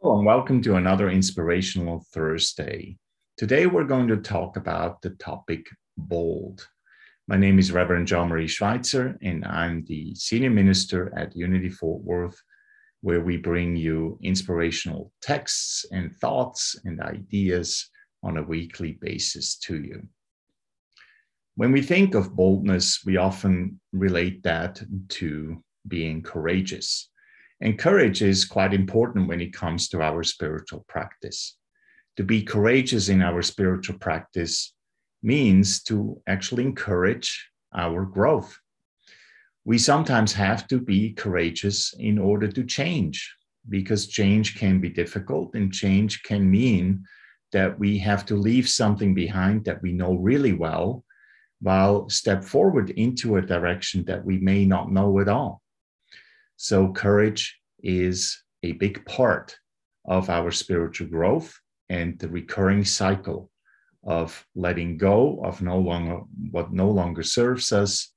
Hello, and welcome to another Inspirational Thursday. Today, we're going to talk about the topic bold. My name is Reverend John Marie Schweitzer, and I'm the Senior Minister at Unity Fort Worth, where we bring you inspirational texts and thoughts and ideas on a weekly basis to you. When we think of boldness, we often relate that to being courageous. And courage is quite important when it comes to our spiritual practice. To be courageous in our spiritual practice means to actually encourage our growth. We sometimes have to be courageous in order to change because change can be difficult and change can mean that we have to leave something behind that we know really well while step forward into a direction that we may not know at all. So, courage is a big part of our spiritual growth and the recurring cycle of letting go of no longer what no longer serves us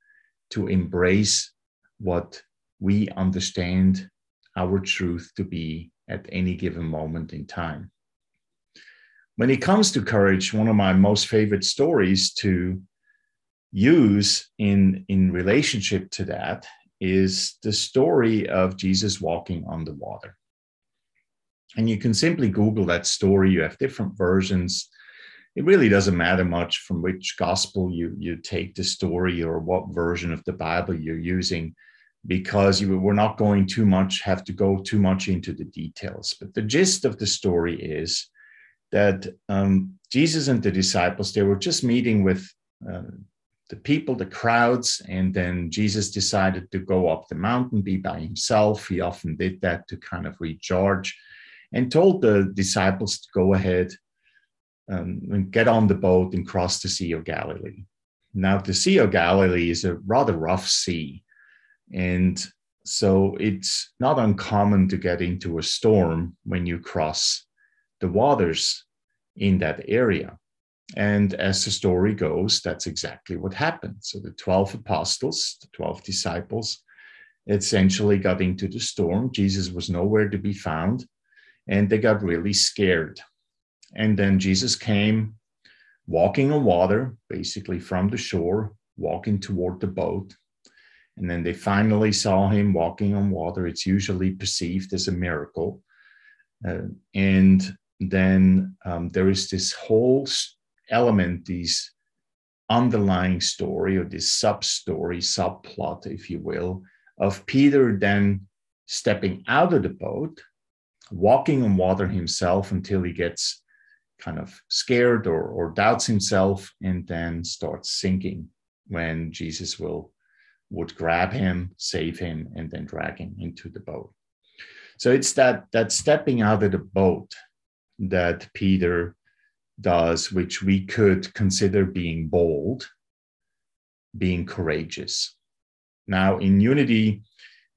to embrace what we understand our truth to be at any given moment in time. When it comes to courage, one of my most favorite stories to use in, in relationship to that is the story of Jesus walking on the water. And you can simply Google that story. You have different versions. It really doesn't matter much from which gospel you, you take the story or what version of the Bible you're using, because you, we're not going too much, have to go too much into the details. But the gist of the story is that um, Jesus and the disciples, they were just meeting with uh, the people, the crowds, and then Jesus decided to go up the mountain, be by himself. He often did that to kind of recharge and told the disciples to go ahead um, and get on the boat and cross the Sea of Galilee. Now, the Sea of Galilee is a rather rough sea. And so it's not uncommon to get into a storm when you cross the waters in that area. And as the story goes, that's exactly what happened. So the 12 apostles, the 12 disciples, essentially got into the storm. Jesus was nowhere to be found, and they got really scared. And then Jesus came walking on water, basically from the shore, walking toward the boat. And then they finally saw him walking on water. It's usually perceived as a miracle. Uh, and then um, there is this whole element, this underlying story or this sub story, subplot, if you will, of Peter then stepping out of the boat, walking on water himself until he gets kind of scared or, or doubts himself and then starts sinking when Jesus will would grab him, save him, and then drag him into the boat. So it's that that stepping out of the boat that Peter does, which we could consider being bold, being courageous. Now, in Unity,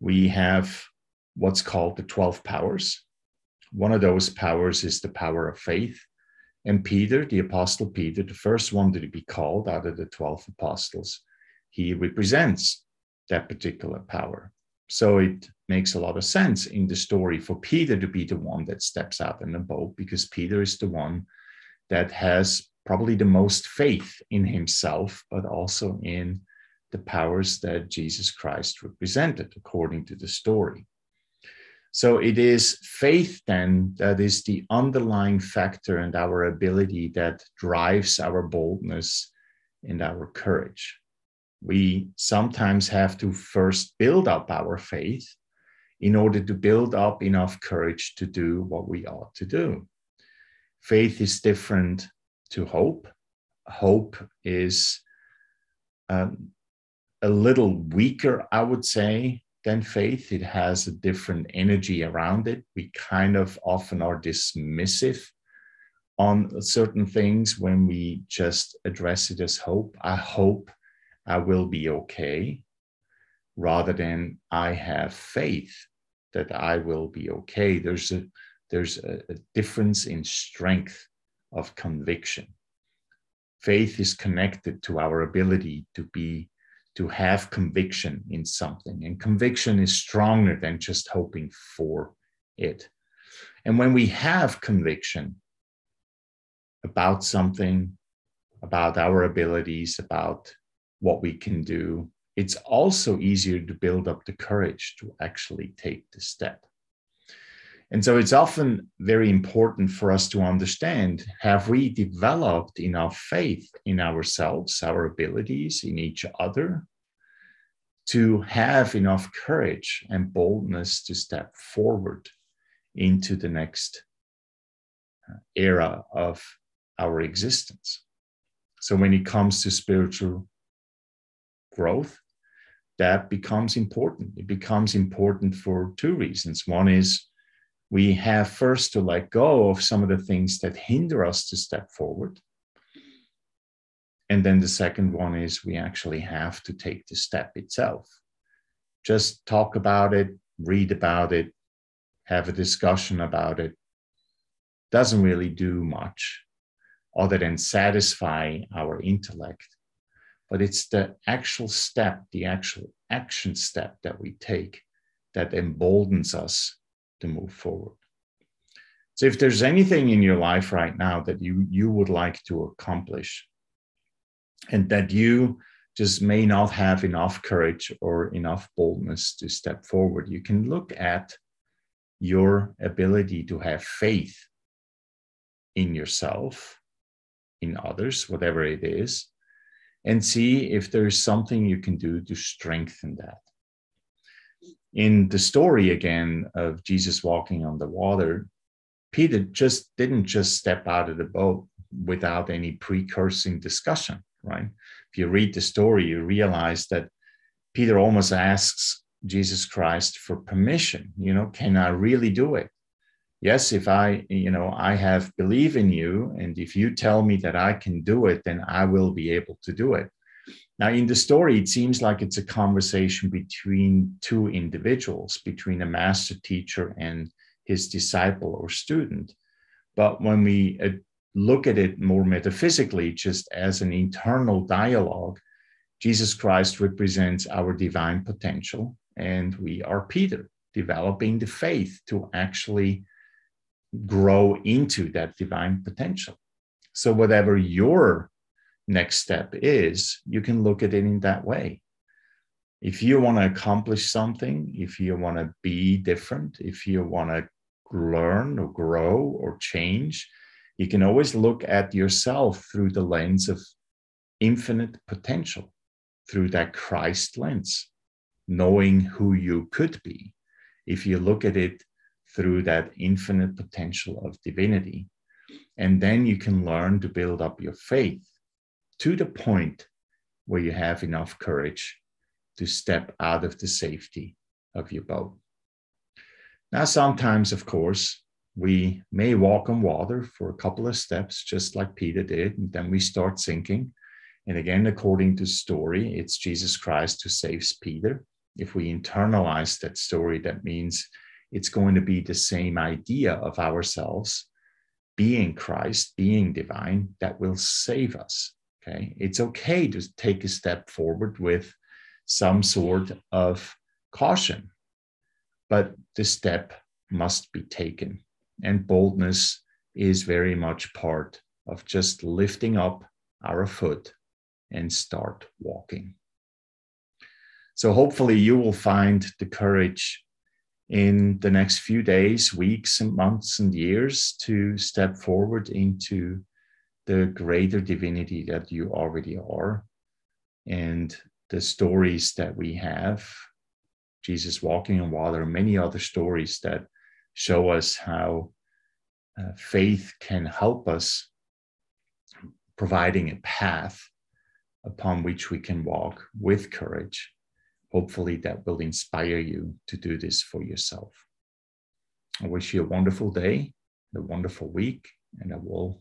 we have what's called the 12 powers. One of those powers is the power of faith. And Peter, the Apostle Peter, the first one to be called out of the 12 apostles, he represents that particular power. So it makes a lot of sense in the story for Peter to be the one that steps out in the boat because Peter is the one that has probably the most faith in himself, but also in the powers that Jesus Christ represented, according to the story. So it is faith then that is the underlying factor and our ability that drives our boldness and our courage. We sometimes have to first build up our faith in order to build up enough courage to do what we ought to do faith is different to hope. Hope is um, a little weaker, I would say, than faith. It has a different energy around it. We kind of often are dismissive on certain things when we just address it as hope. I hope I will be okay, rather than I have faith that I will be okay. There's a there's a, a difference in strength of conviction. Faith is connected to our ability to be to have conviction in something and conviction is stronger than just hoping for it And when we have conviction about something, about our abilities, about what we can do, it's also easier to build up the courage to actually take the step. And so it's often very important for us to understand have we developed enough faith in ourselves, our abilities, in each other, to have enough courage and boldness to step forward into the next uh, era of our existence. So when it comes to spiritual growth, that becomes important. It becomes important for two reasons. One is we have first to let go of some of the things that hinder us to step forward. And then the second one is we actually have to take the step itself. Just talk about it, read about it, have a discussion about it. Doesn't really do much other than satisfy our intellect. But it's the actual step, the actual action step that we take that emboldens us to move forward. So if there's anything in your life right now that you you would like to accomplish and that you just may not have enough courage or enough boldness to step forward, you can look at your ability to have faith in yourself, in others, whatever it is, and see if there's something you can do to strengthen that in the story again of Jesus walking on the water, Peter just didn't just step out of the boat without any precursing discussion, right? If you read the story, you realize that Peter almost asks Jesus Christ for permission. You know, can I really do it? Yes, if I, you know, I have believe in you, and if you tell me that I can do it, then I will be able to do it. Now, in the story, it seems like it's a conversation between two individuals, between a master teacher and his disciple or student. But when we uh, look at it more metaphysically, just as an internal dialogue, Jesus Christ represents our divine potential, and we are Peter, developing the faith to actually grow into that divine potential. So, whatever your next step is, you can look at it in that way. If you want to accomplish something, if you want to be different, if you want to learn or grow or change, you can always look at yourself through the lens of infinite potential, through that Christ lens, knowing who you could be. If you look at it through that infinite potential of divinity, and then you can learn to build up your faith to the point where you have enough courage to step out of the safety of your boat. Now, sometimes, of course, we may walk on water for a couple of steps, just like Peter did, and then we start sinking. And again, according to story, it's Jesus Christ who saves Peter. If we internalize that story, that means it's going to be the same idea of ourselves being Christ, being divine, that will save us. Okay, it's okay to take a step forward with some sort of caution, but the step must be taken. And boldness is very much part of just lifting up our foot and start walking. So, hopefully, you will find the courage in the next few days, weeks, and months and years to step forward into the greater divinity that you already are. And the stories that we have jesus walking on water many other stories that show us how uh, faith can help us providing a path upon which we can walk with courage. Hopefully that will inspire you to do this for yourself. I wish you a wonderful day a wonderful week and i will